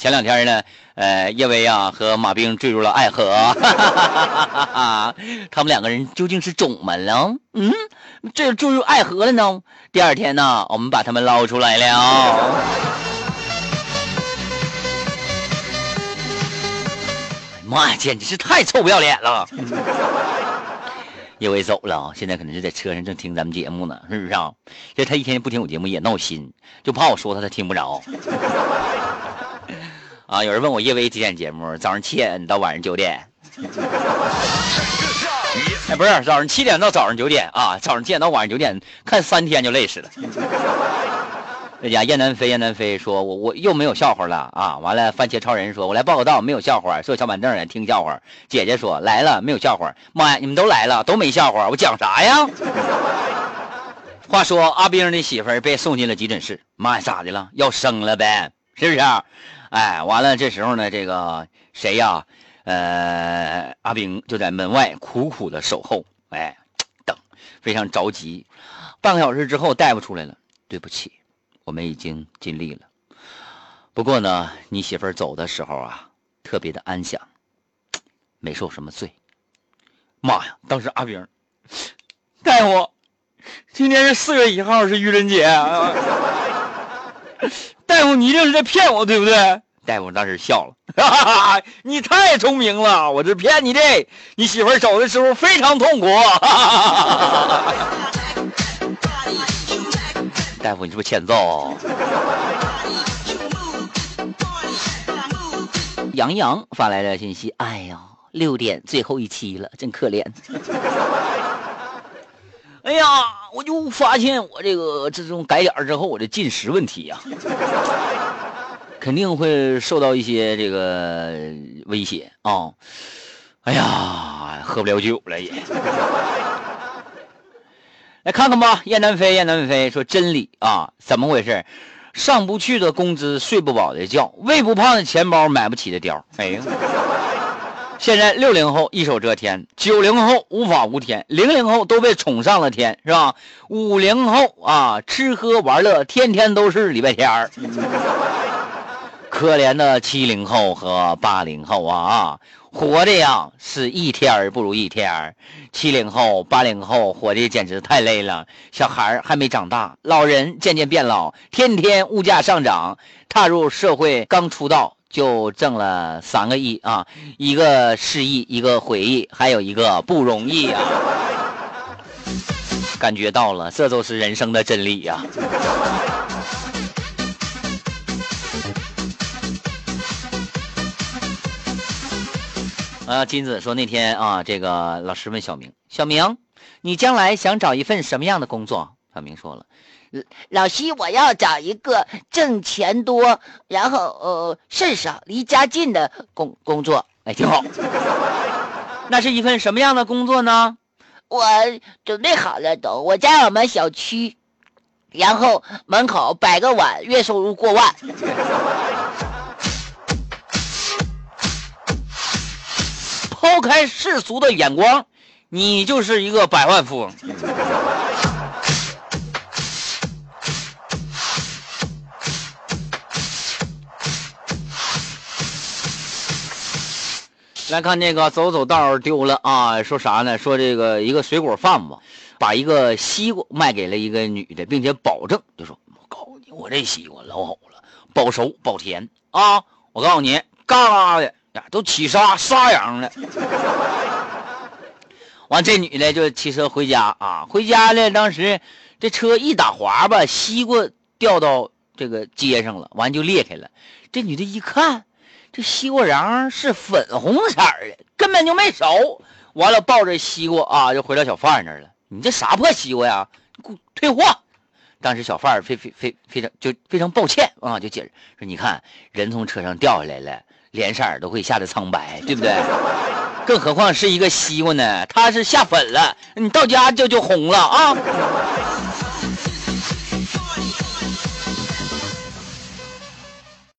前两天呢，呃，叶薇啊和马冰坠入了爱河，他们两个人究竟是怎么了？嗯，这坠入爱河了呢？第二天呢，我们把他们捞出来了。妈呀，简直是太臭不要脸了！叶薇走了，现在可能是在车上正听咱们节目呢，是不是啊？这他一天不听我节目也闹心，就怕我说他他听不着。啊，有人问我叶薇几点节目？早上七点到晚上九点。哎，不是早上七点到早上九点啊，早上七点到晚上九点，看三天就累死了。那家燕南飞，燕南飞说：“我我又没有笑话了啊！”完了，番茄超人说：“我来报个到，没有笑话，坐小板凳听笑话。”姐姐说：“来了，没有笑话。”妈呀，你们都来了，都没笑话，我讲啥呀？话说阿兵的媳妇儿被送进了急诊室，妈呀，咋的了？要生了呗，是不是？哎，完了，这时候呢，这个谁呀？呃，阿兵就在门外苦苦的守候，哎，等，非常着急。半个小时之后，大夫出来了，对不起。我们已经尽力了，不过呢，你媳妇儿走的时候啊，特别的安详，没受什么罪。妈呀！当时阿兵，大夫，今天是四月一号，是愚人节。大夫，你一定是在骗我，对不对？大夫当时笑了，哈哈哈，你太聪明了，我是骗你的。你媳妇走的时候非常痛苦。哈哈哈大夫，你是不是欠揍？杨洋发来的信息：哎呀，六点最后一期了，真可怜。哎呀，我就发现我这个这种改点之后，我的进食问题呀，肯定会受到一些这个威胁啊。哎呀，喝不了酒了也。来看看吧，燕南飞，燕南飞说真理啊，怎么回事？上不去的工资，睡不饱的觉，喂不胖的钱包，买不起的貂。哎呀，现在六零后一手遮天，九零后无法无天，零零后都被宠上了天，是吧？五零后啊，吃喝玩乐，天天都是礼拜天儿。可怜的七零后和八零后啊啊！活的呀是一天不如一天儿，七零后、八零后活的简直太累了。小孩还没长大，老人渐渐变老，天天物价上涨。踏入社会刚出道就挣了三个亿啊，一个失忆，一个回忆，还有一个不容易啊。感觉到了，这都是人生的真理呀。啊，金子说那天啊，这个老师问小明：“小明，你将来想找一份什么样的工作？”小明说了：“老师，我要找一个挣钱多，然后呃事少、离家近的工工作。”哎，挺好。那是一份什么样的工作呢？我准备好了，都我家我们小区，然后门口摆个碗，月收入过万。抛开世俗的眼光，你就是一个百万富翁。来看那个走走道丢了啊，说啥呢？说这个一个水果贩子把一个西瓜卖给了一个女的，并且保证就说：“我告诉你，我这西瓜老好了，保熟保甜啊！我告诉你，嘎嘎的。”呀，都起沙沙瓤了。完，这女的就骑车回家啊，回家了。当时这车一打滑吧，西瓜掉到这个街上了，完就裂开了。这女的一看，这西瓜瓤是粉红色的，根本就没熟。完了，抱着西瓜啊，就回到小贩那儿了。你这啥破西瓜呀？给我退货！当时小贩非非非非常就非常抱歉啊，就解释说：“你看，人从车上掉下来了。”脸色都会吓得苍白，对不对？更何况是一个西瓜呢？它是下粉了，你到家就就红了啊！